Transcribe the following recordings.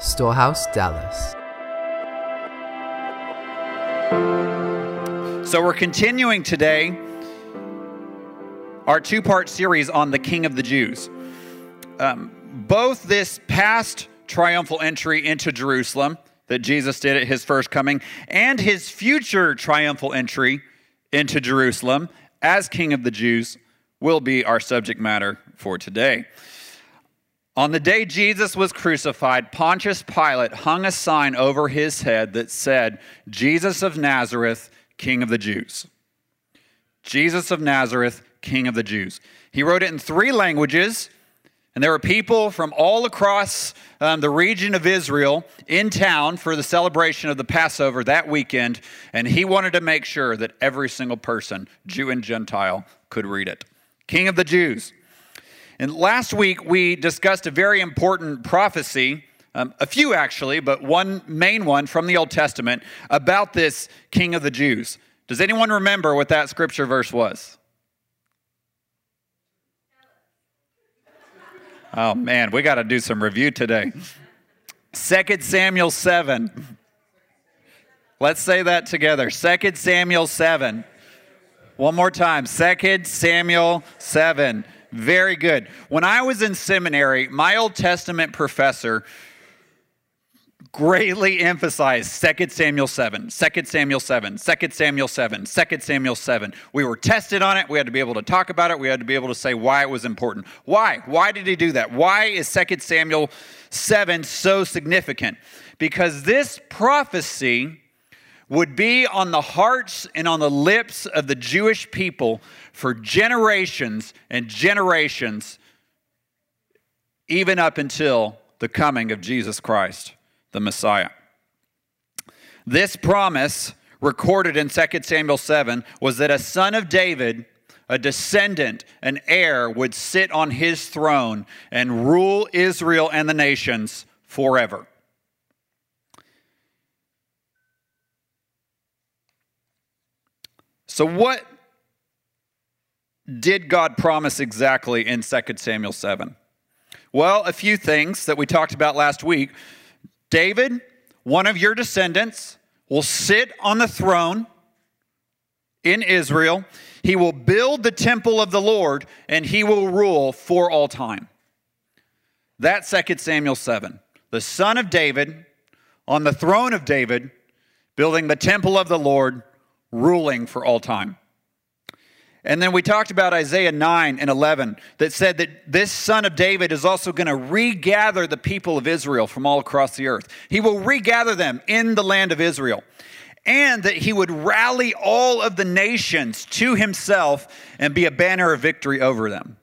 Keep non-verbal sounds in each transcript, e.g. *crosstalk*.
Storehouse, Dallas. So, we're continuing today our two part series on the King of the Jews. Um, both this past triumphal entry into Jerusalem that Jesus did at his first coming and his future triumphal entry into Jerusalem as King of the Jews will be our subject matter for today. On the day Jesus was crucified, Pontius Pilate hung a sign over his head that said, Jesus of Nazareth, King of the Jews. Jesus of Nazareth, King of the Jews. He wrote it in three languages, and there were people from all across um, the region of Israel in town for the celebration of the Passover that weekend, and he wanted to make sure that every single person, Jew and Gentile, could read it. King of the Jews. And last week we discussed a very important prophecy um, a few actually, but one main one from the Old Testament about this King of the Jews. Does anyone remember what that scripture verse was? Oh man, we got to do some review today. 2 Samuel 7. Let's say that together. 2 Samuel 7. One more time. 2 Samuel 7. Very good. When I was in seminary, my Old Testament professor greatly emphasized 2 Samuel 7, 2 Samuel 7, 2 Samuel 7, 2 Samuel 7. We were tested on it. We had to be able to talk about it. We had to be able to say why it was important. Why? Why did he do that? Why is 2 Samuel 7 so significant? Because this prophecy would be on the hearts and on the lips of the Jewish people for generations and generations, even up until the coming of Jesus Christ the Messiah. This promise, recorded in 2 Samuel 7, was that a son of David, a descendant, an heir, would sit on his throne and rule Israel and the nations forever. So, what did God promise exactly in 2 Samuel 7? Well, a few things that we talked about last week. David, one of your descendants, will sit on the throne in Israel. He will build the temple of the Lord, and he will rule for all time. That's 2 Samuel 7. The son of David on the throne of David, building the temple of the Lord, ruling for all time. And then we talked about Isaiah 9 and 11 that said that this son of David is also going to regather the people of Israel from all across the earth. He will regather them in the land of Israel. And that he would rally all of the nations to himself and be a banner of victory over them.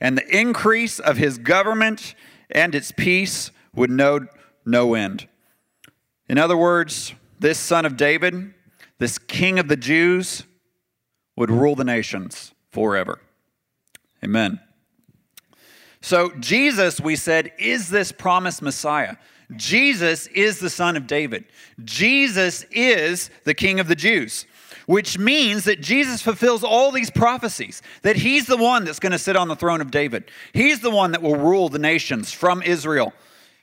And the increase of his government and its peace would know no end. In other words, this son of David, this king of the Jews, would rule the nations forever. Amen. So, Jesus, we said, is this promised Messiah. Jesus is the son of David. Jesus is the king of the Jews, which means that Jesus fulfills all these prophecies, that he's the one that's going to sit on the throne of David. He's the one that will rule the nations from Israel,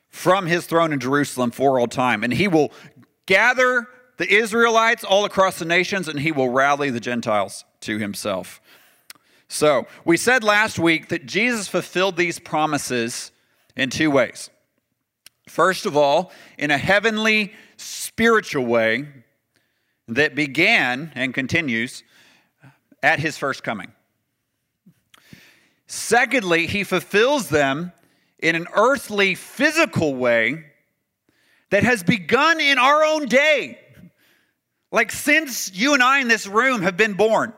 from his throne in Jerusalem for all time. And he will gather the Israelites all across the nations, and he will rally the Gentiles to himself. So, we said last week that Jesus fulfilled these promises in two ways. First of all, in a heavenly, spiritual way that began and continues at his first coming. Secondly, he fulfills them in an earthly, physical way that has begun in our own day like since you and I in this room have been born,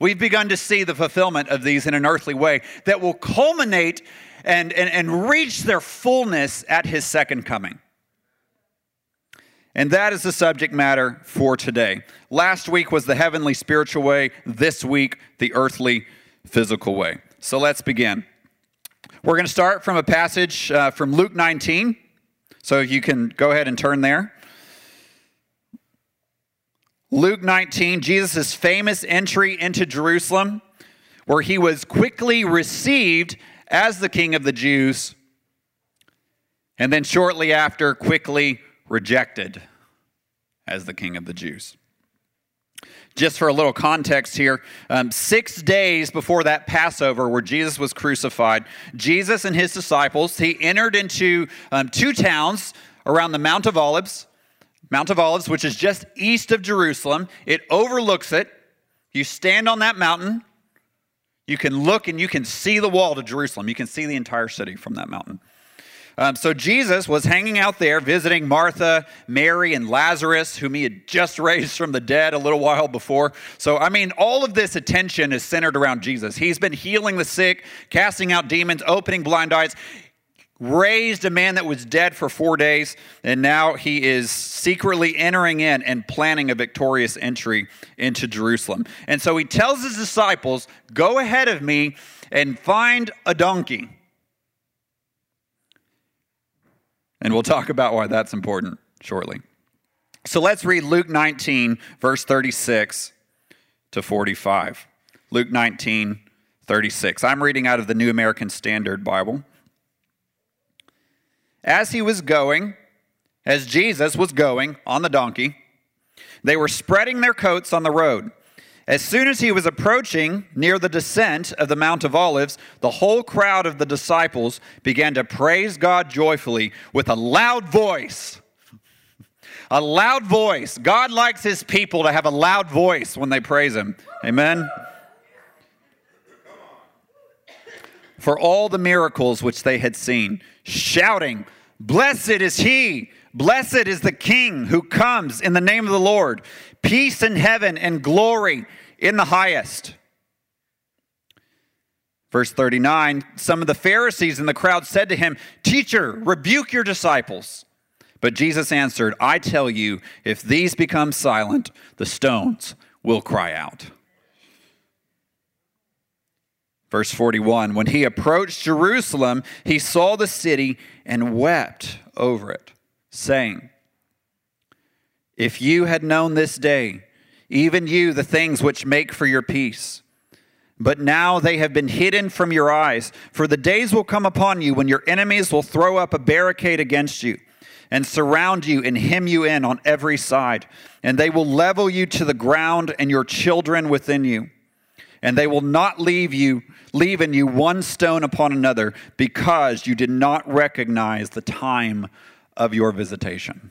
we've begun to see the fulfillment of these in an earthly way that will culminate and, and, and reach their fullness at his second coming. And that is the subject matter for today. Last week was the heavenly spiritual way, this week, the earthly physical way. So let's begin. We're going to start from a passage uh, from Luke 19. So you can go ahead and turn there. Luke 19, Jesus' famous entry into Jerusalem, where he was quickly received as the king of the Jews. and then shortly after, quickly rejected as the king of the Jews. Just for a little context here, um, six days before that Passover where Jesus was crucified, Jesus and his disciples, he entered into um, two towns around the Mount of Olives, Mount of Olives, which is just east of Jerusalem. It overlooks it. You stand on that mountain, you can look and you can see the wall to Jerusalem. You can see the entire city from that mountain. Um, so Jesus was hanging out there visiting Martha, Mary, and Lazarus, whom he had just *laughs* raised from the dead a little while before. So, I mean, all of this attention is centered around Jesus. He's been healing the sick, casting out demons, opening blind eyes raised a man that was dead for four days, and now he is secretly entering in and planning a victorious entry into Jerusalem. And so he tells his disciples, Go ahead of me and find a donkey. And we'll talk about why that's important shortly. So let's read Luke 19, verse 36 to 45. Luke 19, 36. I'm reading out of the New American Standard Bible. As he was going, as Jesus was going on the donkey, they were spreading their coats on the road. As soon as he was approaching near the descent of the Mount of Olives, the whole crowd of the disciples began to praise God joyfully with a loud voice. A loud voice. God likes his people to have a loud voice when they praise him. Amen. For all the miracles which they had seen, shouting, Blessed is he, blessed is the King who comes in the name of the Lord. Peace in heaven and glory in the highest. Verse 39 Some of the Pharisees in the crowd said to him, Teacher, rebuke your disciples. But Jesus answered, I tell you, if these become silent, the stones will cry out. Verse 41 When he approached Jerusalem, he saw the city and wept over it, saying, If you had known this day, even you, the things which make for your peace, but now they have been hidden from your eyes. For the days will come upon you when your enemies will throw up a barricade against you and surround you and hem you in on every side. And they will level you to the ground and your children within you and they will not leave you leave in you one stone upon another because you did not recognize the time of your visitation.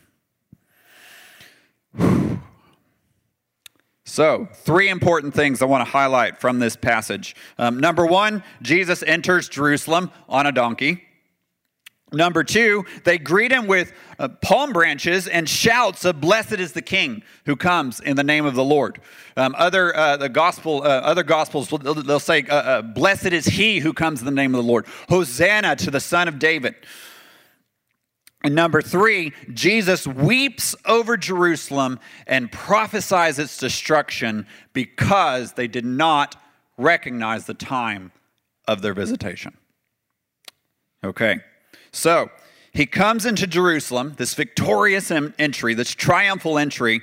So, three important things I want to highlight from this passage. Um, number one, Jesus enters Jerusalem on a donkey. Number two, they greet him with uh, palm branches and shouts of "Blessed is the King who comes in the name of the Lord." Um, other uh, the gospel, uh, other gospels, they'll say, uh, uh, "Blessed is he who comes in the name of the Lord." Hosanna to the Son of David. And number three, Jesus weeps over Jerusalem and prophesies its destruction because they did not recognize the time of their visitation. Okay. So he comes into Jerusalem, this victorious entry, this triumphal entry,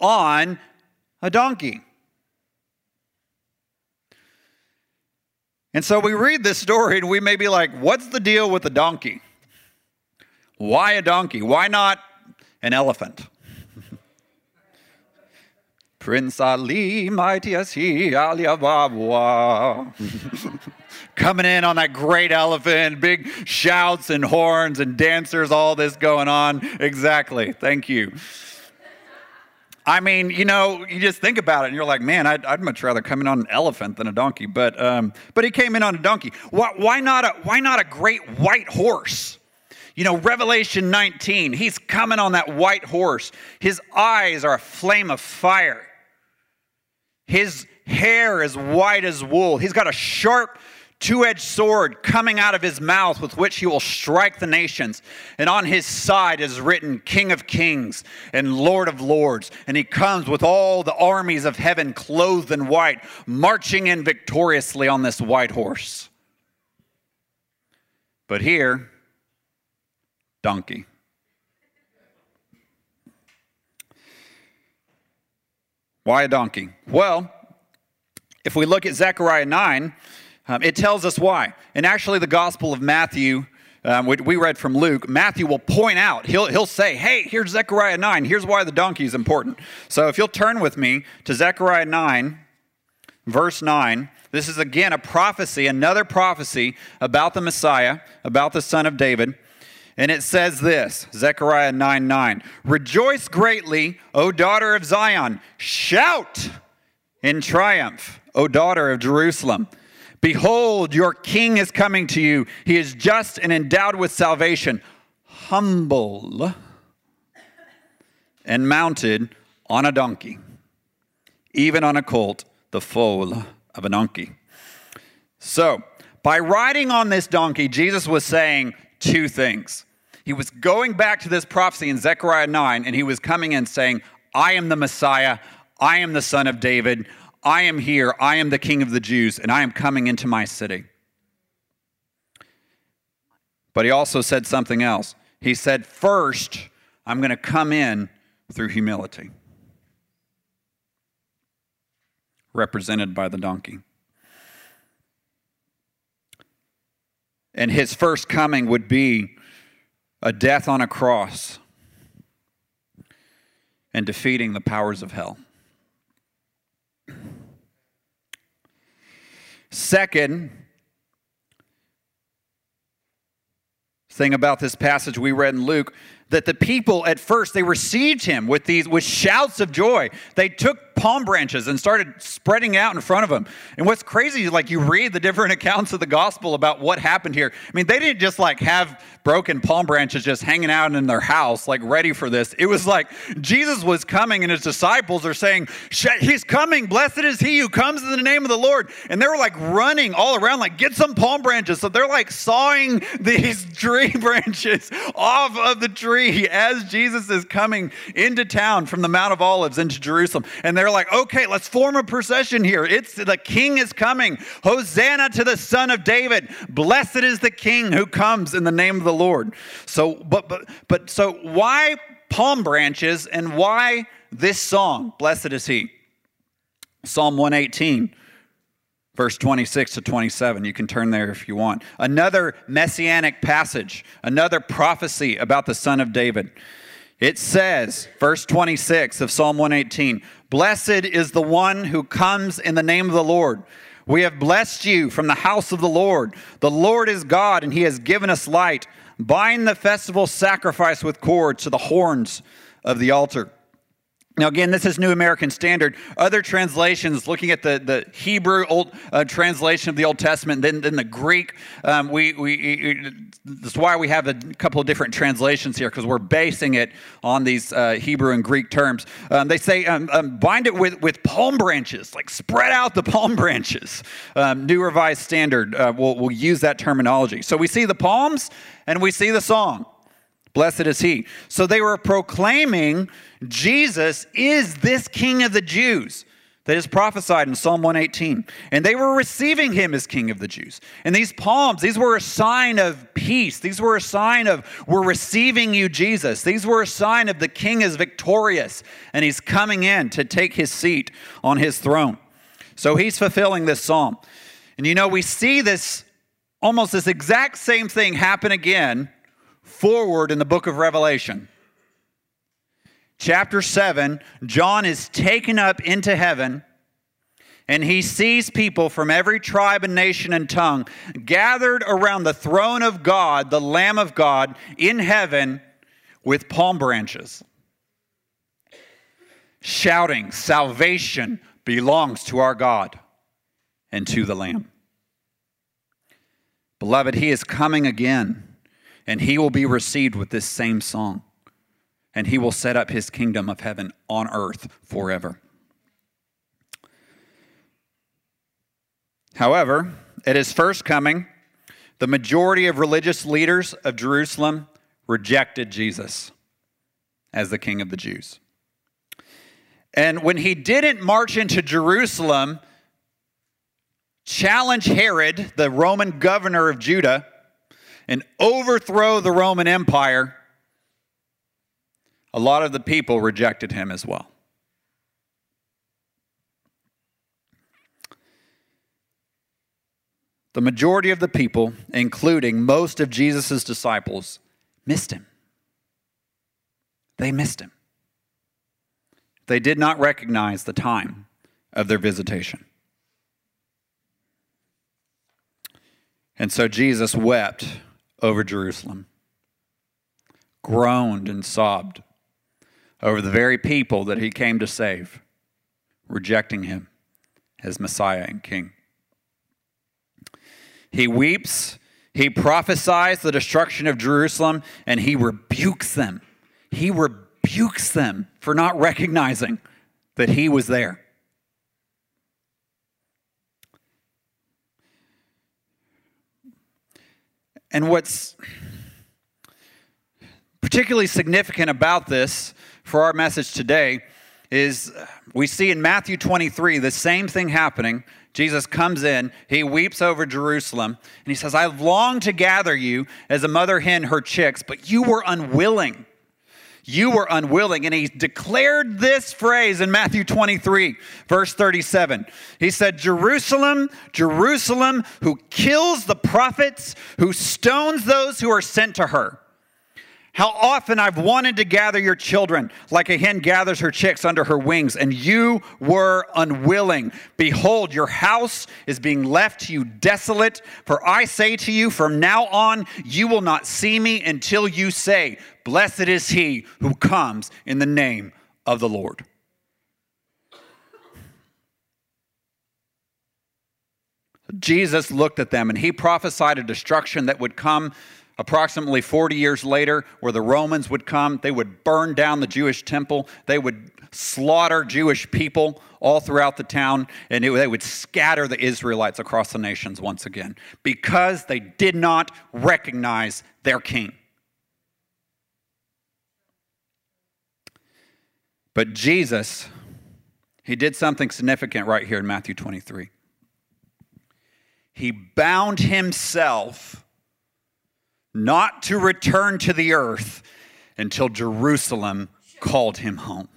on a donkey. And so we read this story and we may be like, what's the deal with the donkey? Why a donkey? Why not an elephant? *laughs* Prince Ali, mighty as he, Ali Ababwa. *laughs* Coming in on that great elephant, big shouts and horns and dancers, all this going on. Exactly. Thank you. I mean, you know, you just think about it and you're like, man, I'd, I'd much rather come in on an elephant than a donkey. But, um, but he came in on a donkey. Why, why, not a, why not a great white horse? You know, Revelation 19, he's coming on that white horse. His eyes are a flame of fire. His hair is white as wool. He's got a sharp two edged sword coming out of his mouth with which he will strike the nations. And on his side is written King of Kings and Lord of Lords. And he comes with all the armies of heaven clothed in white, marching in victoriously on this white horse. But here, donkey. Why a donkey? Well, if we look at Zechariah 9, um, it tells us why. And actually, the Gospel of Matthew um, we, we read from Luke, Matthew will point out, he'll, he'll say, hey, here's Zechariah 9, here's why the donkey is important. So if you'll turn with me to Zechariah 9, verse 9, this is again a prophecy, another prophecy about the Messiah, about the Son of David. And it says this Zechariah 9 9. Rejoice greatly, O daughter of Zion. Shout in triumph, O daughter of Jerusalem. Behold, your king is coming to you. He is just and endowed with salvation, humble and mounted on a donkey, even on a colt, the foal of a donkey. So, by riding on this donkey, Jesus was saying two things. He was going back to this prophecy in Zechariah 9, and he was coming in saying, I am the Messiah, I am the Son of David, I am here, I am the King of the Jews, and I am coming into my city. But he also said something else. He said, First, I'm going to come in through humility, represented by the donkey. And his first coming would be a death on a cross and defeating the powers of hell. Second, thing about this passage we read in Luke that the people at first they received him with these with shouts of joy. They took palm branches and started spreading out in front of him. And what's crazy is like you read the different *laughs* accounts of the gospel about what happened here. I mean, they didn't just like have broken palm branches just hanging out in their house, like ready for this. It was like Jesus was coming and his disciples are saying, He's coming. Blessed is he who comes in the name of the Lord. And they were like running all around, like, get some palm branches. So they're like sawing *laughs* these tree *laughs* branches off of the tree as Jesus is coming into town from the Mount of Olives into Jerusalem. And they're like, okay, let's form a procession here. It's the king is coming. Hosanna to the son of David. Blessed is the king who comes in the name of the Lord. So, but, but, but, so why palm branches and why this song, Blessed is he? Psalm 118 verse 26 to 27. You can turn there if you want. Another messianic passage, another prophecy about the Son of David. It says, verse 26 of Psalm 118 Blessed is the one who comes in the name of the Lord. We have blessed you from the house of the Lord. The Lord is God, and he has given us light. Bind the festival sacrifice with cords to the horns of the altar. Now, again, this is New American Standard. Other translations, looking at the, the Hebrew old uh, translation of the Old Testament, then, then the Greek, um, we, we, that's why we have a couple of different translations here, because we're basing it on these uh, Hebrew and Greek terms. Um, they say, um, um, bind it with, with palm branches, like spread out the palm branches. Um, New Revised Standard uh, will will use that terminology. So we see the palms and we see the song. Blessed is he. So they were proclaiming Jesus is this king of the Jews that is prophesied in Psalm 118. And they were receiving him as king of the Jews. And these palms, these were a sign of peace. These were a sign of, we're receiving you, Jesus. These were a sign of the king is victorious and he's coming in to take his seat on his throne. So he's fulfilling this psalm. And you know, we see this almost this exact same thing happen again forward in the book of Revelation. Chapter 7, John is taken up into heaven and he sees people from every tribe and nation and tongue gathered around the throne of God, the Lamb of God, in heaven with palm branches, shouting, Salvation belongs to our God and to the Lamb. Beloved, he is coming again and he will be received with this same song. And he will set up his kingdom of heaven on earth forever. However, at his first coming, the majority of religious leaders of Jerusalem rejected Jesus as the king of the Jews. And when he didn't march into Jerusalem, challenge Herod, the Roman governor of Judah, and overthrow the Roman Empire, a lot of the people rejected him as well. the majority of the people, including most of Jesus' disciples, missed him. They missed him. They did not recognize the time of their visitation. And so Jesus wept over Jerusalem, groaned and sobbed over the very people that he came to save, rejecting him as Messiah and King. He weeps, he prophesies the destruction of Jerusalem, and he rebukes them. He rebukes them for not recognizing that he was there. And what's particularly significant about this for our message today is we see in Matthew 23 the same thing happening. Jesus comes in, he weeps over Jerusalem, and he says, I long to gather you as a mother hen her chicks, but you were unwilling. You were unwilling. And he declared this phrase in Matthew 23, verse 37. He said, Jerusalem, Jerusalem, who kills the prophets, who stones those who are sent to her. How often I've wanted to gather your children like a hen gathers her chicks under her wings, and you were unwilling. Behold, your house is being left to you desolate. For I say to you, from now on, you will not see me until you say, Blessed is he who comes in the name of the Lord. Jesus looked at them and he prophesied a destruction that would come approximately 40 years later, where the Romans would come, they would burn down the Jewish temple, they would slaughter Jewish people all throughout the town, and it, they would scatter the Israelites across the nations once again because they did not recognize their king. But Jesus, he did something significant right here in Matthew 23. He bound himself not to return to the earth until Jerusalem called him home.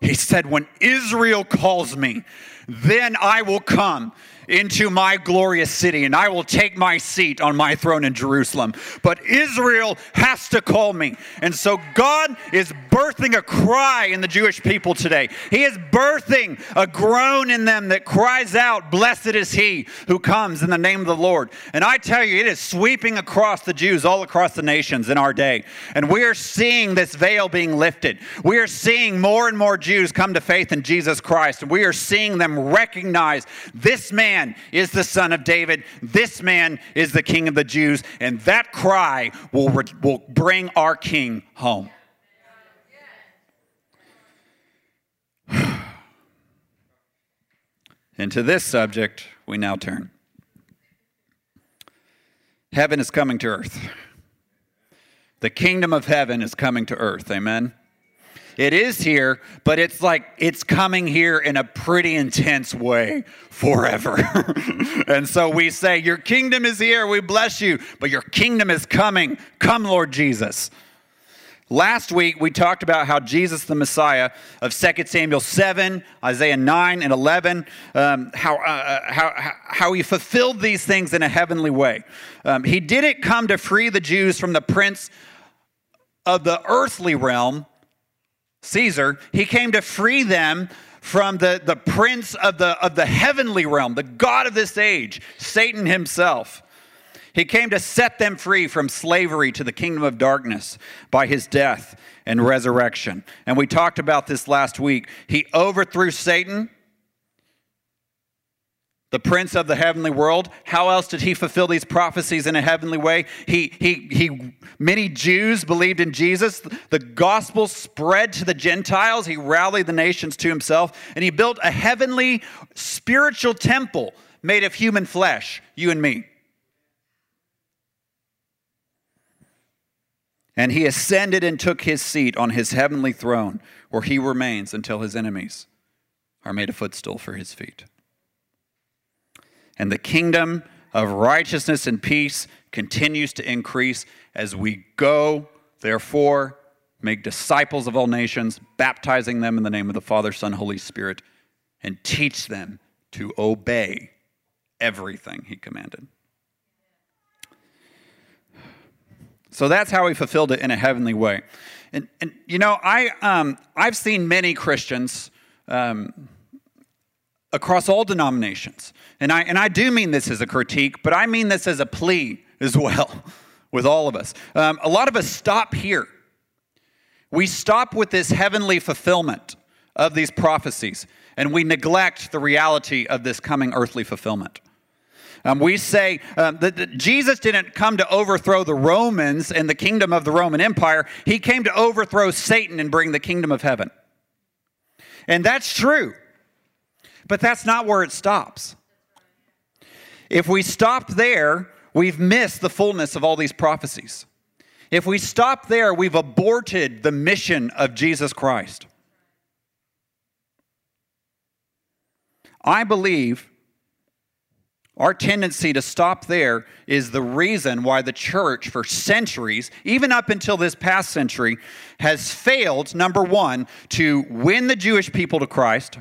He said, When Israel calls me, then I will come into my glorious city and I will take my seat on my throne in Jerusalem. But Israel has to call me. And so God is birthing a cry in the Jewish people today. He is birthing a groan in them that cries out, Blessed is he who comes in the name of the Lord. And I tell you, it is sweeping across the Jews all across the nations in our day. And we are seeing this veil being lifted. We are seeing more and more Jews come to faith in Jesus Christ. And we are seeing them recognize this man man is the son of David. This man is the king of the Jews. And that cry will, will bring our king home. *sighs* and to this subject, we now turn. Heaven is coming to earth. The kingdom of heaven is coming to earth. Amen. It is here, but it's like it's coming here in a pretty intense way forever. *laughs* and so we say, Your kingdom is here. We bless you, but your kingdom is coming. Come, Lord Jesus. Last week, we talked about how Jesus, the Messiah of 2 Samuel 7, Isaiah 9, and 11, um, how, uh, uh how, how he fulfilled these things in a heavenly way. Um, he didn't come to free the Jews from the prince of the earthly realm, Caesar, he came to free them from the, the prince of the, of the heavenly realm, the God of this age, Satan himself. He came to set them free from slavery to the kingdom of darkness by his death and resurrection. And we talked about this last week. He overthrew Satan the prince of the heavenly world. How else did he fulfill these prophecies in a heavenly way? He, he, he, many Jews believed in Jesus. The gospel spread to the Gentiles. He rallied the nations to himself, and he built a heavenly spiritual temple made of human flesh, you and me. And he ascended and took his seat on his heavenly throne, where he remains until his enemies are made a footstool for his feet and the kingdom of righteousness and peace continues to increase as we go, therefore, make disciples of all nations, baptizing them in the name of the Father, Son, Holy Spirit, and teach them to obey everything he commanded. So that's how he fulfilled it in a heavenly way. And, and you know, I, um, I've seen many Christians um, across all denominations. And I, and I do mean this as a critique, but I mean this as a plea as well *laughs* with all of us. Um, a lot of us stop here. We stop with this heavenly fulfillment of these prophecies, and we neglect the reality of this coming earthly fulfillment. Um, we say um, that, that Jesus didn't come to overthrow the Romans and the kingdom of the Roman Empire. He came to overthrow Satan and bring the kingdom of heaven. And that's true. But that's not where it stops. If we stop there, we've missed the fullness of all these prophecies. If we stop there, we've aborted the mission of Jesus Christ. I believe our tendency to stop there is the reason why the church, for centuries, even up until this past century, has failed, number one, to win the Jewish people to Christ.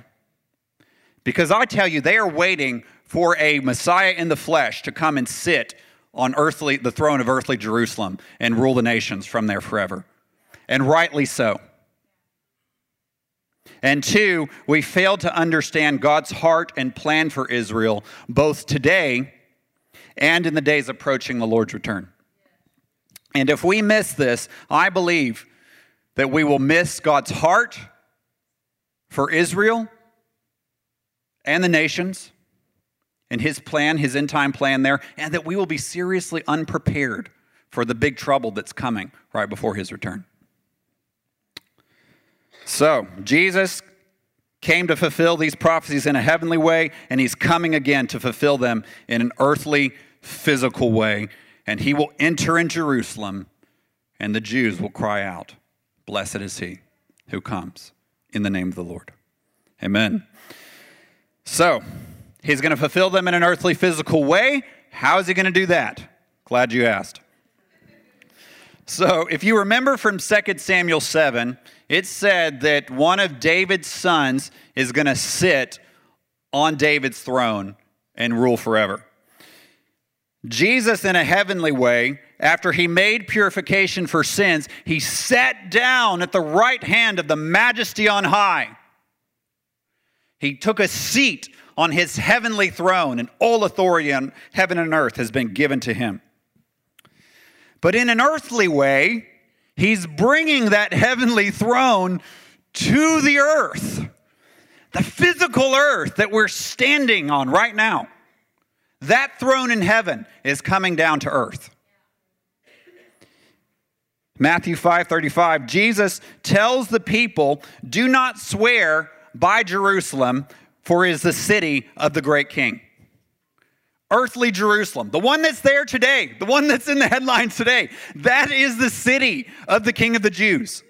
Because I tell you, they are waiting for a Messiah in the flesh to come and sit on earthly, the throne of earthly Jerusalem and rule the nations from there forever. And rightly so. And two, we fail to understand God's heart and plan for Israel, both today and in the days approaching the Lord's return. And if we miss this, I believe that we will miss God's heart for Israel and the nations and his plan, his end time plan there, and that we will be seriously unprepared for the big trouble that's coming right before his return. So, Jesus came to fulfill these prophecies in a heavenly way, and he's coming again to fulfill them in an earthly, physical way. And he will enter in Jerusalem, and the Jews will cry out, Blessed is he who comes in the name of the Lord. Amen. So, he's going to fulfill them in an earthly, physical way. How is he going to do that? Glad you asked. So, if you remember from 2 Samuel 7, it said that one of David's sons is going to sit on David's throne and rule forever. Jesus, in a heavenly way, after he made purification for sins, he sat down at the right hand of the majesty on high. He took a seat on his heavenly throne, and all authority on heaven and earth has been given to him. But in an earthly way, He's bringing that heavenly throne to the earth, the physical earth that we're standing on right now. That throne in heaven is coming down to earth. Matthew 5:35 Jesus tells the people, "Do not swear by Jerusalem, for it is the city of the great king." earthly Jerusalem, the one that's there today, the one that's in the headlines today. That is the city of the King of the Jews.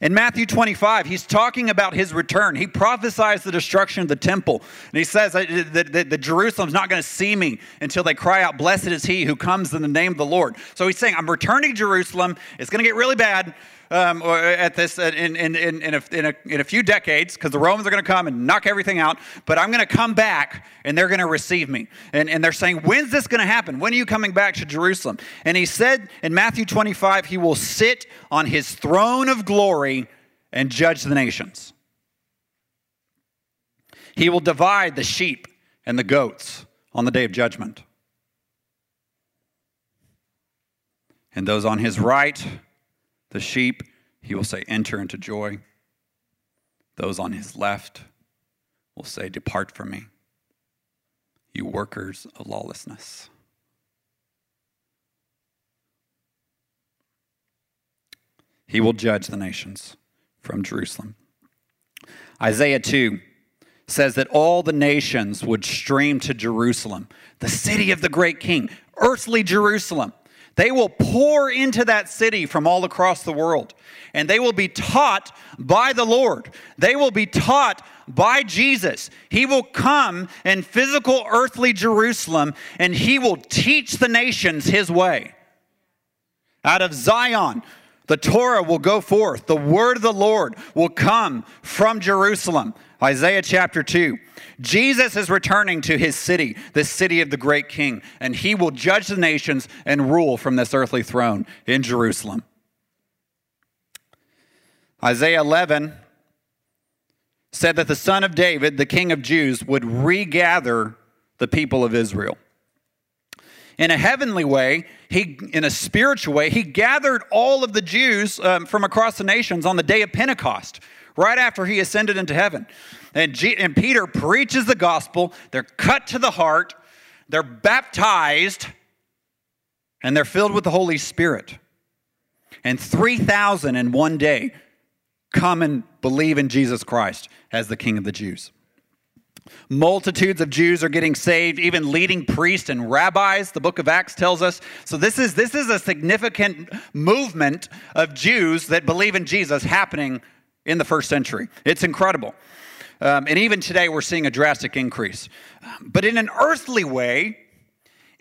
In Matthew 25, he's talking about his return. He prophesies the destruction of the temple. And he says that, that, that, Jerusalem's not going to see me until they cry out, Blessed is he who comes in the name of the Lord. So he's saying, I'm returning to Jerusalem. It's going to get really bad um, at this uh, in, in, in, in, a, in, a, in a few decades because the Romans are going to come and knock everything out, but I'm going to come back and they're going to receive me. And, and they're saying, When's this going to happen? When are you coming back to Jerusalem? And he said in Matthew 25, He will sit on his throne of glory and judge the nations. He will divide the sheep and the goats on the day of judgment. And those on his right the sheep, he will say, Enter into joy. Those on his left will say, Depart from me, you workers of lawlessness. He will judge the nations from Jerusalem. Isaiah 2 says that all the nations would stream to Jerusalem, the city of the great king, earthly Jerusalem. They will pour into that city from all across the world, and they will be taught by the Lord. They will be taught by Jesus. He will come in physical earthly Jerusalem, and he will teach the nations his way. Out of Zion, the Torah will go forth. The word of the Lord will come from Jerusalem Isaiah chapter 2. Jesus is returning to his city, the city of the great king, and he will judge the nations and rule from this earthly throne in Jerusalem. Isaiah 11 said that the son of David, the king of Jews, would regather the people of Israel. In a heavenly way, he, in a spiritual way, he gathered all of the Jews um, from across the nations on the day of Pentecost, right after he ascended into heaven. And, G- and Peter preaches the gospel. They're cut to the heart, they're baptized, and they're filled with the Holy Spirit. And 3,000 in one day come and believe in Jesus Christ as the King of the Jews. Multitudes of Jews are getting saved, even leading priests and rabbis, the book of Acts tells us. So this is this is a significant movement of Jews that believe in Jesus happening in the first century. It's incredible. Um, and even today, we're seeing a drastic increase. But in an earthly way,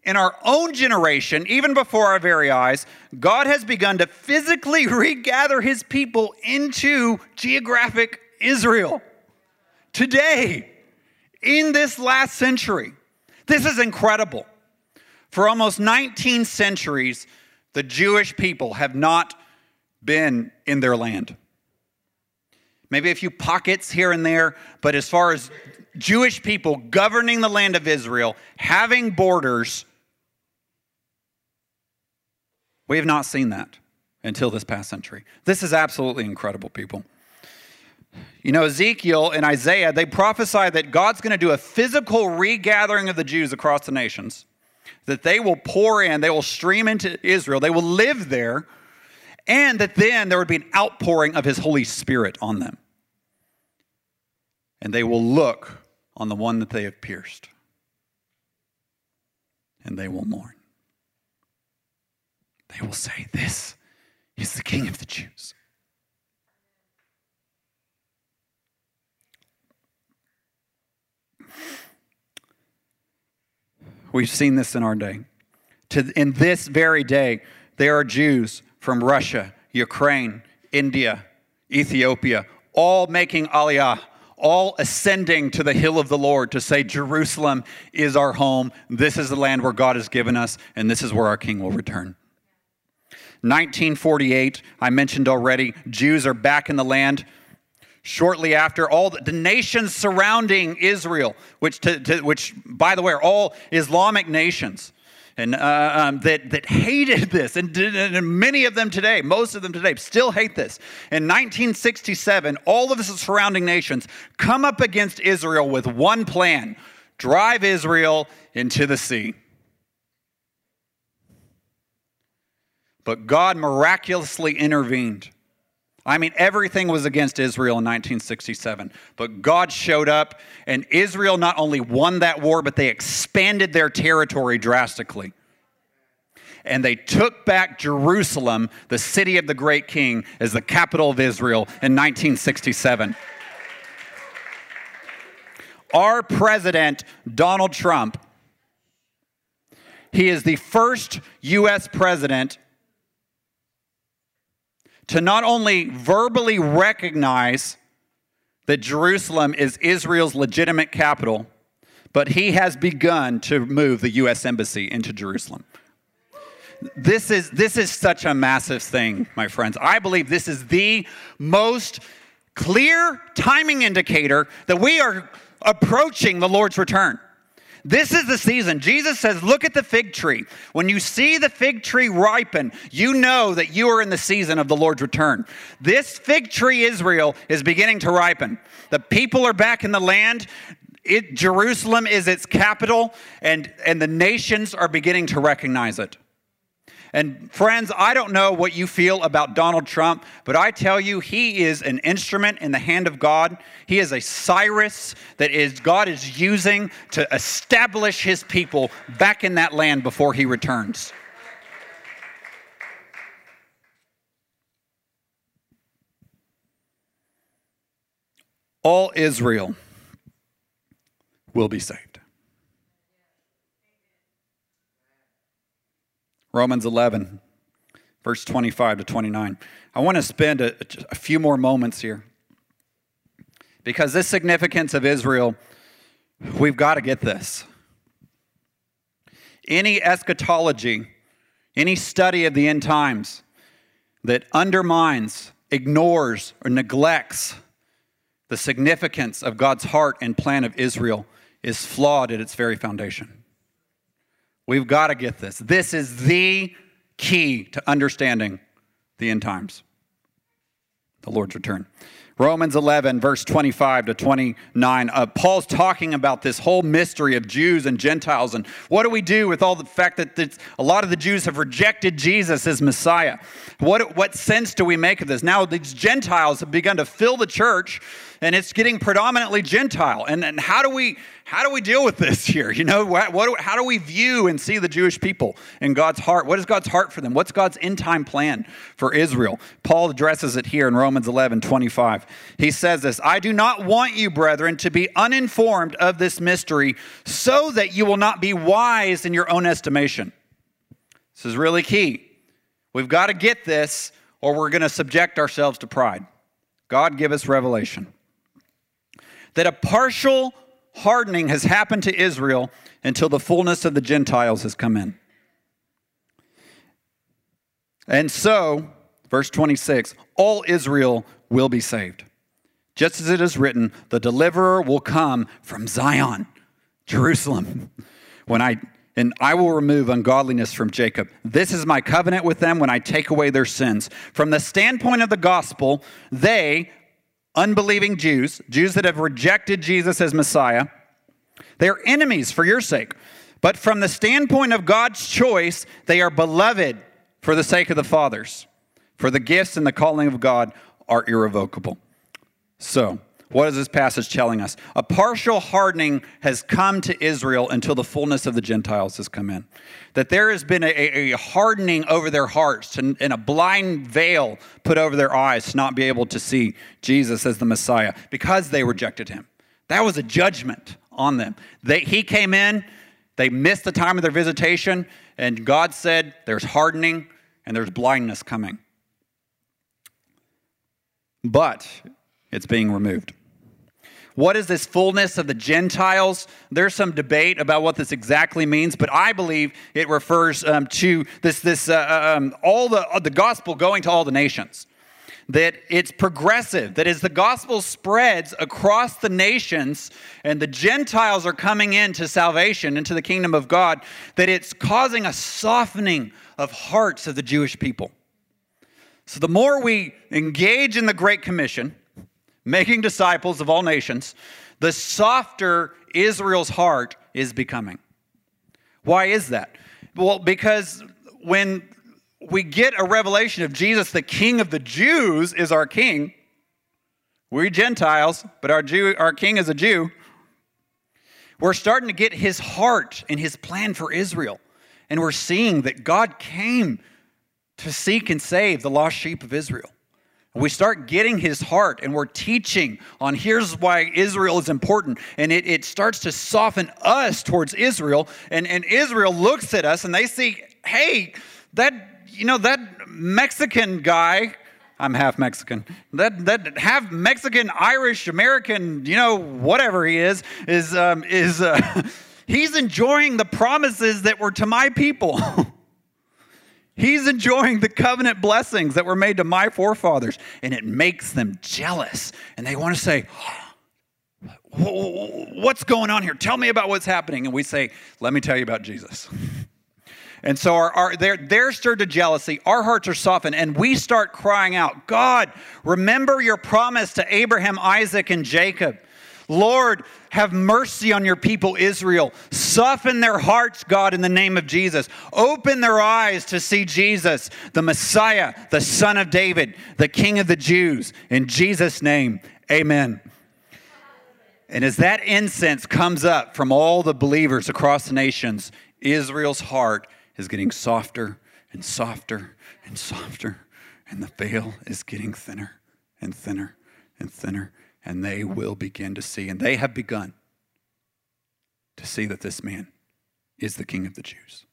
in our own generation, even before our very eyes, God has begun to physically *laughs* regather his people into geographic Israel. Today, in this last century, this is incredible. For almost 19 centuries, the Jewish people have not been in their land. Maybe a few pockets here and there, but as far as Jewish people governing the land of Israel, having borders, we have not seen that until this past century. This is absolutely incredible, people. You know, Ezekiel and Isaiah, they prophesy that God's going to do a physical regathering of the Jews across the nations, that they will pour in, they will stream into Israel, they will live there, and that then there would be an outpouring of his Holy Spirit on them. And they will look on the one that they have pierced, and they will mourn. They will say, This is the King of the Jews. We've seen this in our day. To, in this very day, there are Jews from Russia, Ukraine, India, Ethiopia, all making aliyah, all ascending to the hill of the Lord to say, Jerusalem is our home. This is the land where God has given us, and this is where our king will return. 1948, I mentioned already, Jews are back in the land. Shortly after, all the, the nations surrounding Israel, which, to, to, which, by the way, are all Islamic nations, and uh, um, that, that hated *laughs* this, and, and, many of them today, most of them today, still hate this. In 1967, all of the surrounding nations come up against Israel with one plan drive Israel into the sea. But God miraculously intervened. I mean, everything was against Israel in 1967, but God showed up, and Israel not only won that war, but they expanded their territory drastically. And they took back Jerusalem, the city of the great king, as the capital of Israel in 1967. Our president, Donald Trump, he is the first U.S. president to not only verbally recognize that Jerusalem is Israel's legitimate capital, but he has begun to move the U.S. Embassy into Jerusalem. This is, this is such a massive thing, my friends. I believe this is the most clear timing indicator that we are approaching the Lord's return. This is the season. Jesus says, Look at the fig tree. When you see the fig tree ripen, you know that you are in the season of the Lord's return. This fig tree, Israel, is beginning to ripen. The people are back in the land. It, Jerusalem is its capital, and, and the nations are beginning to recognize it. And friends, I don't know what you feel about Donald Trump, but I tell you, he is an instrument in the hand of God. He is a Cyrus that is God is using to establish his people back in that land before he returns. All Israel will be saved. Romans 11, verse 25 to 29. I want to spend a, a few more moments here because this significance of Israel, we've got to get this. Any eschatology, any study of the end times that undermines, ignores, or neglects the significance of God's heart and plan of Israel is flawed at its very foundation. We've got to get this. This is the key to understanding the end times, the Lord's return. Romans 11, verse 25 to 29. Uh, Paul's talking about this whole mystery of Jews and Gentiles. And what do we do with all the fact that a lot of the Jews have rejected Jesus as Messiah? What, what sense do we make of this? Now, these Gentiles have begun to fill the church and it's getting predominantly Gentile. And, and how do we how do we deal with this *laughs* here? You know, what, what, how do we view and see the Jewish people in God's heart? What is God's heart for them? What's God's end time plan for Israel? Paul addresses it here in Romans 11 25. He says this I do not want you, brethren, to be uninformed of this mystery, so that you will not be wise in your own estimation. This is really key. We've got to get this, or we're going to subject ourselves to pride. God give us revelation that a partial hardening has happened to Israel until the fullness of the Gentiles has come in. And so, verse 26 all Israel will be saved. Just as it is written, the deliverer will come from Zion, Jerusalem. When I and I will remove ungodliness from Jacob. This is my covenant with them when I take away their sins. From the standpoint of the gospel, they unbelieving Jews, Jews that have rejected Jesus as Messiah, they are enemies for your sake. But from the standpoint of God's choice, they are beloved for the sake of the fathers. For the gifts and the calling of God are irrevocable. So, what is this passage telling us? A partial hardening has come to Israel until the fullness of the Gentiles has come in. That there has been a, a hardening over their hearts and a blind veil put over their eyes to not be able to see Jesus as the Messiah because they rejected him. That was a judgment on them. They, he came in, they missed the time of their visitation, and God said, There's hardening and there's blindness coming. But it's being removed. What is this fullness of the Gentiles? There's some debate about what this exactly means, but I believe it refers um, to this, this uh, uh um, all the, uh, the gospel going to all the nations. That it's progressive, that as the gospel spreads across the nations and the Gentiles are coming into salvation, into the kingdom of God, that it's causing a softening of hearts of the Jewish people. So the more we engage in the Great Commission, making disciples of all nations, the softer Israel's heart is becoming. Why is that? Well, because when we get a revelation of Jesus, the King of the Jews is our King. We're Gentiles, but our, Jew, our King is a Jew. We're starting to get his heart and his plan for Israel. And we're seeing that God came to seek and save the lost sheep of Israel. We start getting his heart and we're teaching on here's why Israel is important. And it, it starts to soften us towards Israel. And, and Israel looks at us and they see, hey, that, you know, that Mexican guy, I'm half Mexican, that, that half Mexican, Irish, American, you know, whatever he is, is, um, is uh, *laughs* he's enjoying the promises that were to my people. *laughs* He's enjoying the covenant blessings that were made to my forefathers, and it makes them jealous. And they want to say, What's going on here? Tell me about what's happening. And we say, Let me tell you about Jesus. *laughs* And so our, our, they're, they're stirred to jealousy. Our hearts are softened, and we start crying out, God, remember your promise to Abraham, Isaac, and Jacob. Lord, have mercy on your people, Israel. Soften their hearts, God, in the name of Jesus. Open their eyes to see Jesus, the Messiah, the Son of David, the King of the Jews. In Jesus' name, amen. And as that incense comes up from all the believers across the nations, Israel's heart is getting softer and softer and softer, and the veil is getting thinner and thinner and thinner and they will begin to see, and they have begun to see that this man is the King of the Jews.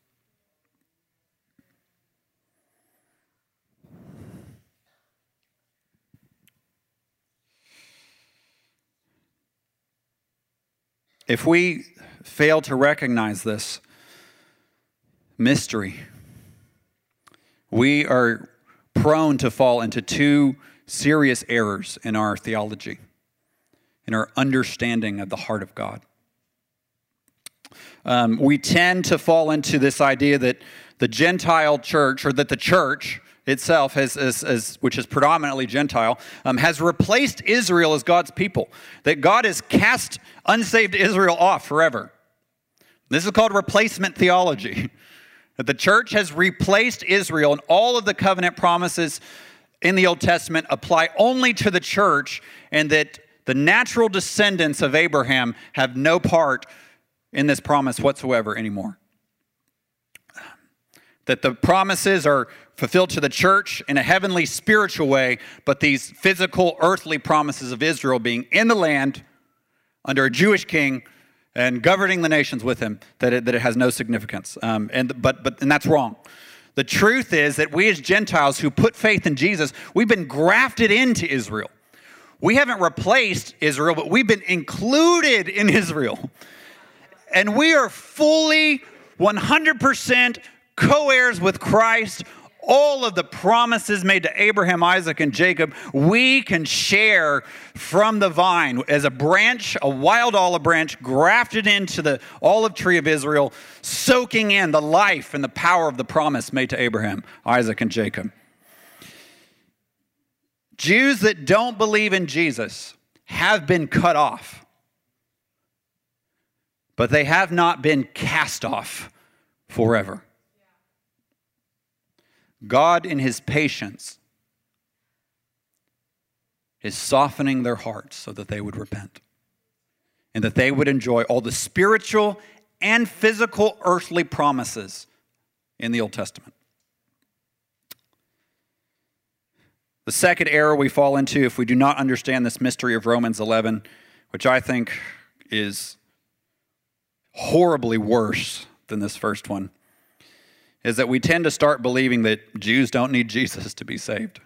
if we fail to recognize this mystery, we are prone to fall into two serious errors in our theology, in our understanding of the heart of God. Um, we tend to fall into this idea that the Gentile church, or that the church itself, has, as, as, which is predominantly Gentile, um, has replaced Israel as God's people. That God has cast unsaved Israel off forever. This is called replacement theology. *laughs* That the church has replaced Israel, and all of the covenant promises in the Old Testament apply only to the church, and that the natural descendants of Abraham have no part in this promise whatsoever anymore. That the promises are fulfilled to the church in a heavenly spiritual way, but these physical earthly promises of Israel being in the land under a Jewish king and governing the nations with him, that it, that it has no significance. Um, and, but, but, and that's wrong. The truth is that we as Gentiles who put faith in Jesus, we've been grafted into Israel. We haven't replaced Israel, but we've been included in Israel. And we are fully 100% co heirs with Christ. All of the promises made to Abraham, Isaac, and Jacob, we can share from the vine as a branch, a wild olive branch, grafted into the olive tree of Israel, soaking in the life and the power of the promise made to Abraham, Isaac, and Jacob. Jews that don't believe in Jesus have been cut off but they have not been cast off forever. God, in his patience, is softening their hearts so that they would repent and that they would enjoy all the spiritual and physical earthly promises in the Old Testament. The second error we fall into if we do not understand this mystery of Romans 11, which I think is horribly worse than this first one is that we tend to start believing that Jews don't need Jesus to be saved.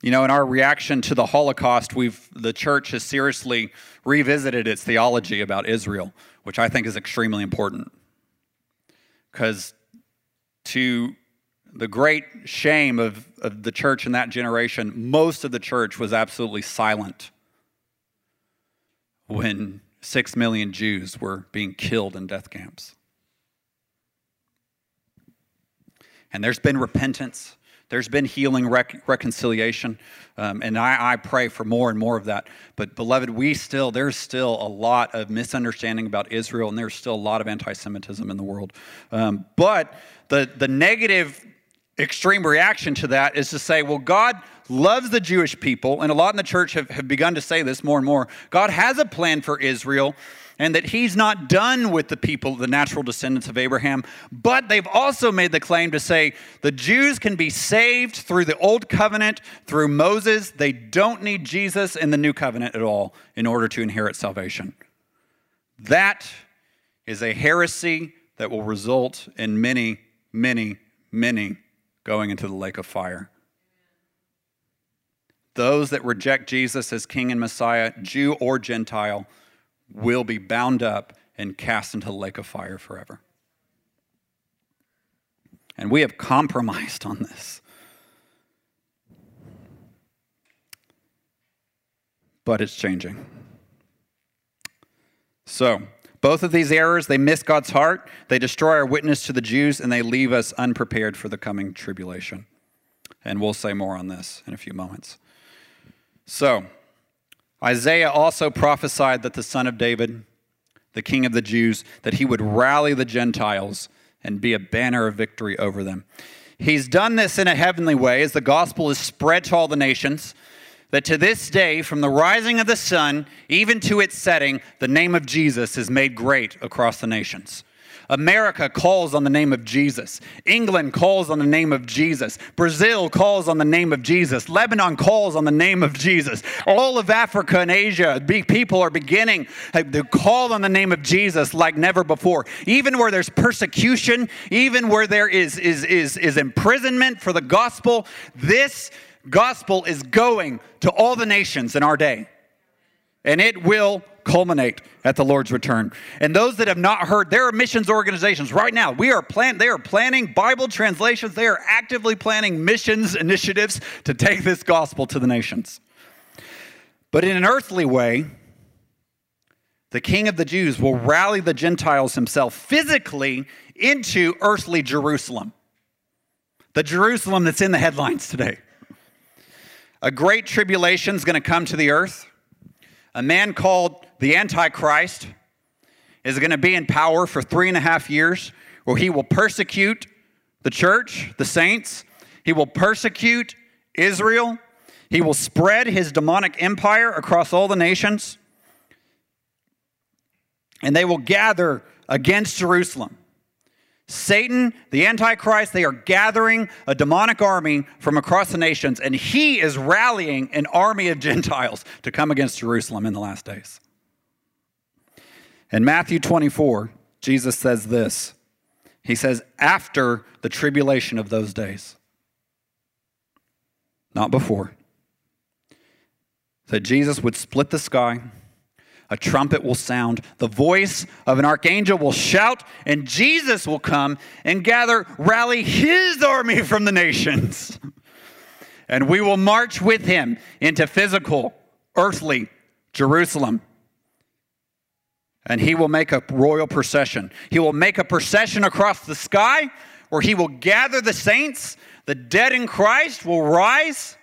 You know, in our reaction to the Holocaust, we've the church has seriously revisited its theology about Israel, which I think is extremely important. Because to the great shame of, of the church in that generation, most of the church was absolutely silent when six million Jews were being killed in death camps. And there's been repentance, there's been healing, rec- reconciliation, um, and I, I pray for more and more of that. But, beloved, we still, there's still a lot of misunderstanding about Israel, and there's still a lot of anti Semitism in the world. Um, but the, the negative extreme reaction to that is to say, well, God loves the Jewish people, and a lot in the church have, have begun to say this more and more. God has a plan for Israel, and that He's not done with the people, the natural descendants of Abraham. But they've also made the claim to say the Jews can be saved through the old covenant, through Moses. They don't need Jesus in the new covenant at all in order to inherit salvation. That is a heresy that will result in many, many, many going into the lake of fire. Those that reject Jesus as King and Messiah, Jew or Gentile, will be bound up and cast into the lake of fire forever. And we have compromised on this. But it's changing. So, both of these errors, they miss God's heart, they destroy our witness to the Jews, and they leave us unprepared for the coming tribulation. And we'll say more on this in a few moments. So, Isaiah also prophesied that the son of David, the king of the Jews, that he would rally the Gentiles and be a banner of victory over them. He's done this in a heavenly way as the gospel is spread to all the nations. That to this day, from the rising of the sun even to its setting, the name of Jesus is made great across the nations. America calls on the name of Jesus. England calls on the name of Jesus. Brazil calls on the name of Jesus. Lebanon calls on the name of Jesus. All of Africa and Asia, people are beginning to call on the name of Jesus like never before. Even where there's persecution, even where there is, is, is, is imprisonment for the gospel, this gospel is going to all the nations in our day. And it will culminate at the Lord's return. And those that have not heard, there are missions organizations right now. We are plan they are planning Bible translations. They are actively planning missions initiatives to take this gospel to the nations. But in an earthly way, the king of the Jews will rally the Gentiles himself physically into earthly Jerusalem. The Jerusalem that's in the headlines today. A great tribulation is going to come to the earth. A man called the Antichrist is going to be in power for three and a half years, where he will persecute the church, the saints. He will persecute Israel. He will spread his demonic empire across all the nations. And they will gather against Jerusalem. Satan, the Antichrist, they are gathering a demonic army from across the nations, and he is rallying an army of *laughs* Gentiles to come against Jerusalem in the last days. In Matthew 24, Jesus says this He says, after the tribulation of those days, not before, that Jesus would split the sky a trumpet will sound, the voice of an archangel will shout, and Jesus will come and gather, rally his army from the nations. And we will march with him into physical, earthly Jerusalem. And he will make a royal procession. He will make a procession across the sky where he will gather the saints. The dead in Christ will rise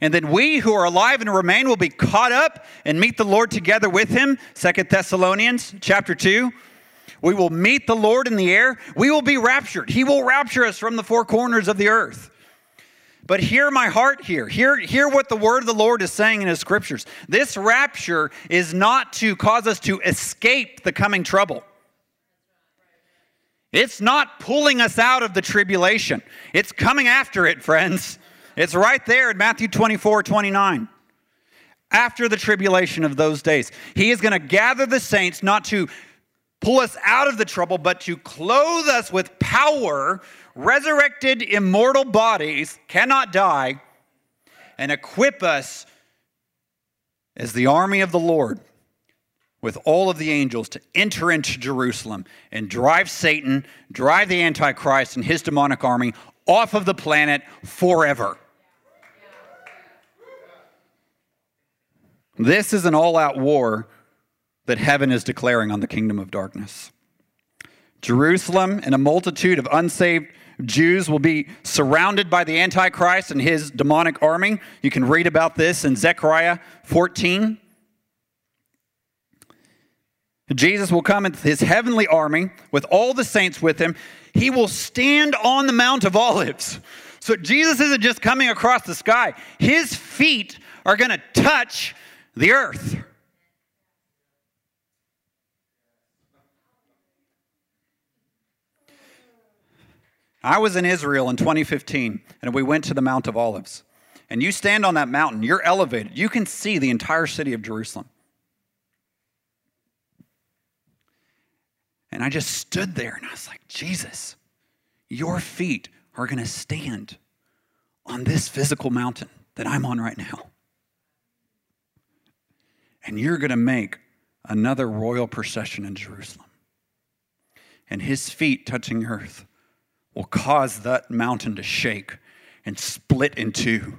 and then we who are alive and remain will be caught up and meet the Lord together with him. Second Thessalonians chapter 2. We will meet the Lord in the air. We will be raptured. He will rapture us from the four corners of the earth. But hear my heart here. Hear, hear what the word of the Lord is saying in his scriptures. This rapture is not to cause us to escape the coming trouble. It's not pulling us out of the tribulation. It's coming after it, friends. It's right there in Matthew 24 29. After the tribulation of those days, he is going to gather the saints not to pull us out of the trouble, but to clothe us with power, resurrected, immortal bodies, cannot die, and equip us as the army of the Lord with all of the angels to enter into Jerusalem and drive Satan, drive the Antichrist and his demonic army off of the planet forever. This is an all out war that heaven is declaring on the kingdom of darkness. Jerusalem and a multitude of unsaved Jews will be surrounded by the Antichrist and his demonic army. You can read about this in Zechariah 14. Jesus will come in his heavenly army with all the saints with him. He will stand on the Mount of Olives. So Jesus isn't just coming across the sky, his feet are going to touch the earth. I was in Israel in 2015 and we went to the Mount of Olives. And you stand on that mountain, you're elevated. You can see the entire city of Jerusalem. And I just stood there and I was like, Jesus, your feet are going to stand on this physical mountain that I'm on right now and you're going to make another royal procession in Jerusalem. And his feet touching earth will cause that mountain to shake and split in two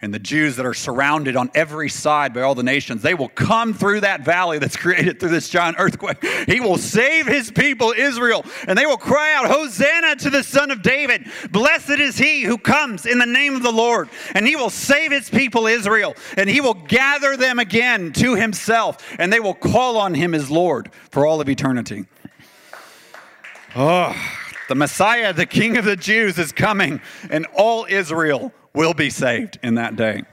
and the Jews that are surrounded on every side by all the nations, they will come through that valley that's *laughs* created through this giant earthquake. He will save his people, Israel, and they will cry out, Hosanna to the Son of David. Blessed is he who comes in the name of the Lord. And he will save his people, Israel, and he will gather them again to himself, and they will call on him as Lord for all of eternity. Oh, the Messiah, the King of the Jews, is coming, and all Israel will be saved in that day.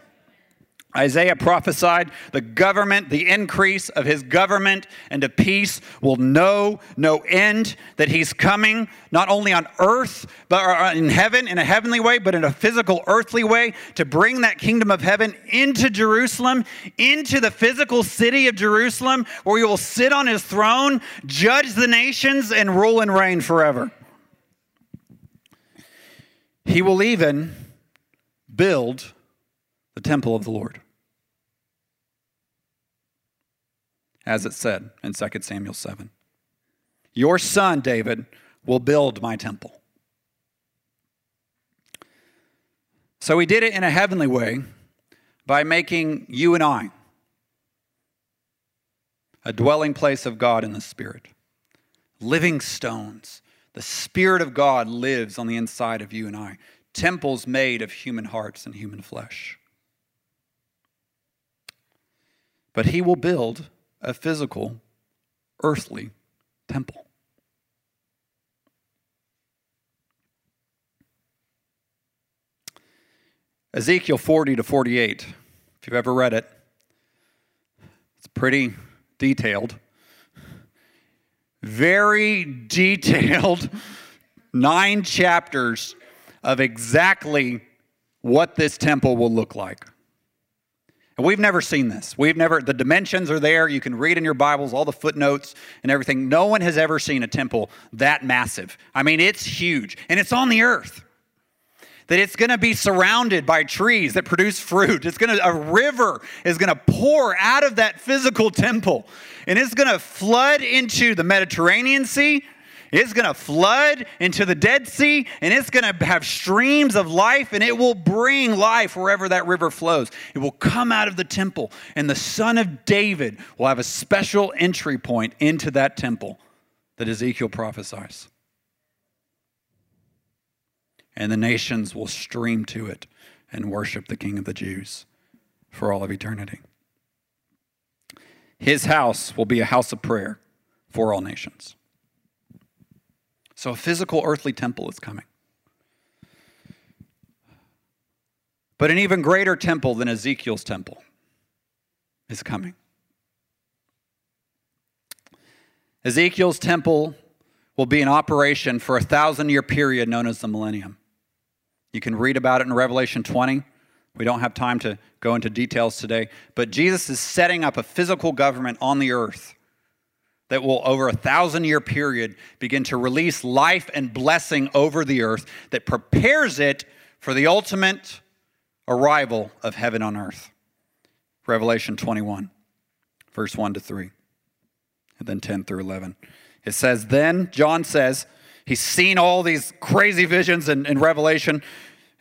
Isaiah prophesied the government, the increase of his government and of peace will know no end, that he's coming not only on earth, but in heaven in a heavenly way, but in a physical earthly way to bring that kingdom of heaven into Jerusalem, into the physical city of Jerusalem, where he will sit on his throne, judge the nations, and rule and reign forever. He will even build the temple of the Lord. As it said in 2 Samuel 7. Your son, David, will build my temple. So he did it in a heavenly way by making you and I a dwelling place of God in the Spirit, living stones. The Spirit of God lives on the inside of you and I, temples made of human hearts and human flesh. But he will build a physical, earthly temple. Ezekiel 40 to 48, if you've ever read it, it's pretty detailed. Very detailed, *laughs* nine chapters of exactly what this temple will look like. And we've never seen this. We've never, the dimensions are there. You can read in your Bibles all the footnotes and everything. No one has ever seen a temple that massive. I mean, it's huge and it's on the earth. That it's going to be surrounded by trees that produce fruit. It's going to, a river is going to pour out of that physical temple and it's going to flood into the Mediterranean Sea it's going to flood into the Dead Sea and it's going to have streams of life and it will bring life wherever that river flows. It will come out of the temple and the Son of David will have a special entry point into that temple that Ezekiel prophesies. And the nations will stream to it and worship the King of the Jews for all of eternity. His house will be a house of prayer for all nations. So a physical earthly temple is coming. But an even greater temple than Ezekiel's temple is coming. Ezekiel's temple will be in operation for a thousand year period known as the millennium. You can read about it in Revelation 20. We don't have time to go into details today, but Jesus is setting up a physical government on the earth that will, over a thousand year period, begin to release life and blessing over the earth that prepares it for the ultimate arrival of heaven on earth. Revelation 21, verse 1 to 3, and then 10 through 11. It says, Then, John says, he's seen all these crazy visions in, in Revelation.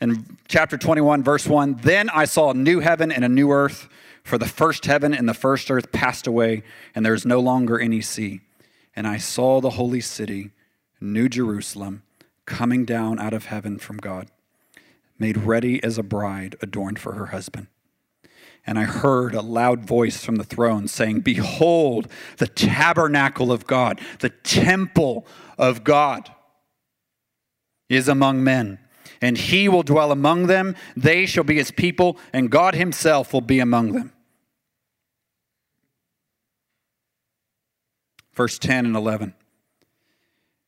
In chapter 21, verse 1, then I saw a new heaven and a new earth for the first heaven and the first earth passed away, and there is no longer any sea. And I saw the holy city, New Jerusalem, coming down out of heaven from God, made ready as a bride adorned for her husband. And I heard a loud voice from the throne saying, Behold, the tabernacle of God, the temple of God is among men and he will dwell among them. They shall be his people, and God himself will be among them. Verse 10 and 11.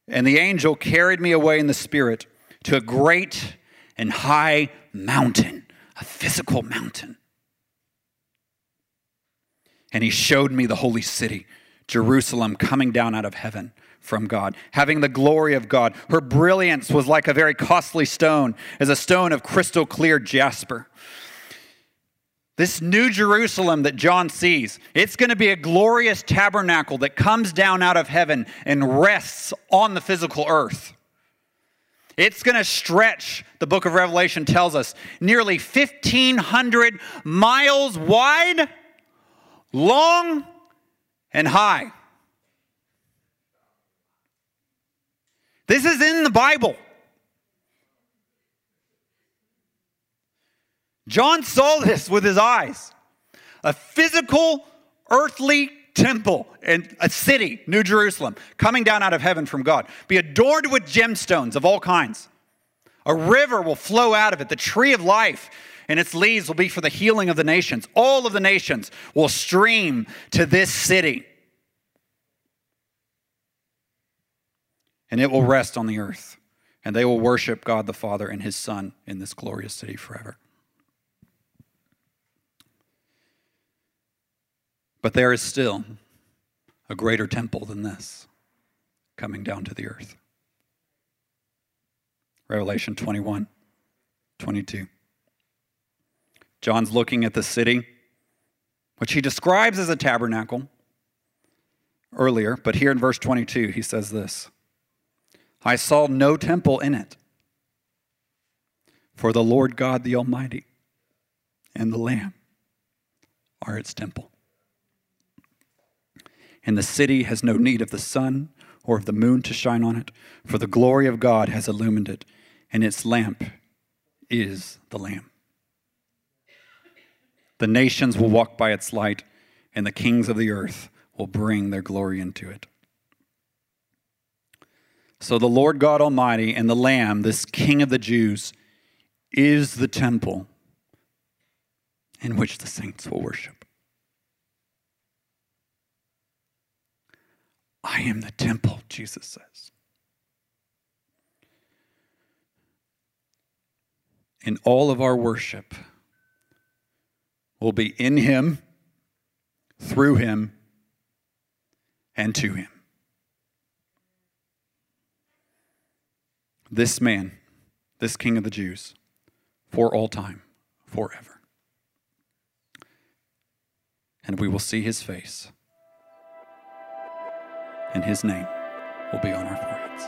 And the angel carried me away in the spirit to a great and high mountain, a physical mountain. And he showed me the holy city, Jerusalem, coming down out of heaven from God, having the glory of God. Her brilliance was like a very costly stone, as a stone of crystal clear jasper. This new Jerusalem that John sees, it's going to be a glorious tabernacle that comes down out of heaven and rests on the physical earth. It's going to stretch, the book of Revelation tells us, nearly 1,500 miles wide, long, and high. This is in the Bible. John saw this with his eyes a physical, earthly temple and a city, New Jerusalem, coming down out of heaven from God, be adorned with gemstones of all kinds. A river will flow out of it, the tree of life, and its leaves will be for the healing of the nations. All of the nations will stream to this city. and it will rest on the earth. And they will worship God the Father and his Son in this glorious city forever. But there is still a greater temple than this coming down to the earth. Revelation 21, 22. John's looking at the city, which he describes as a tabernacle earlier, but here in verse 22, he says this I saw no temple in it, for the Lord God the Almighty and the Lamb are its temple. And the city has no need of the sun or of the moon to shine on it, for the glory of God has illumined it, and its lamp is the Lamb. The nations will walk by its light, and the kings of the earth will bring their glory into it. So the Lord God Almighty and the Lamb, this King of the Jews, is the temple in which the saints will worship. I am the temple, Jesus says. In all of our worship, will be in him, through him, and to him. This man, this king of the Jews, for all time, forever. And we will see his face, and his name will be on our foreheads.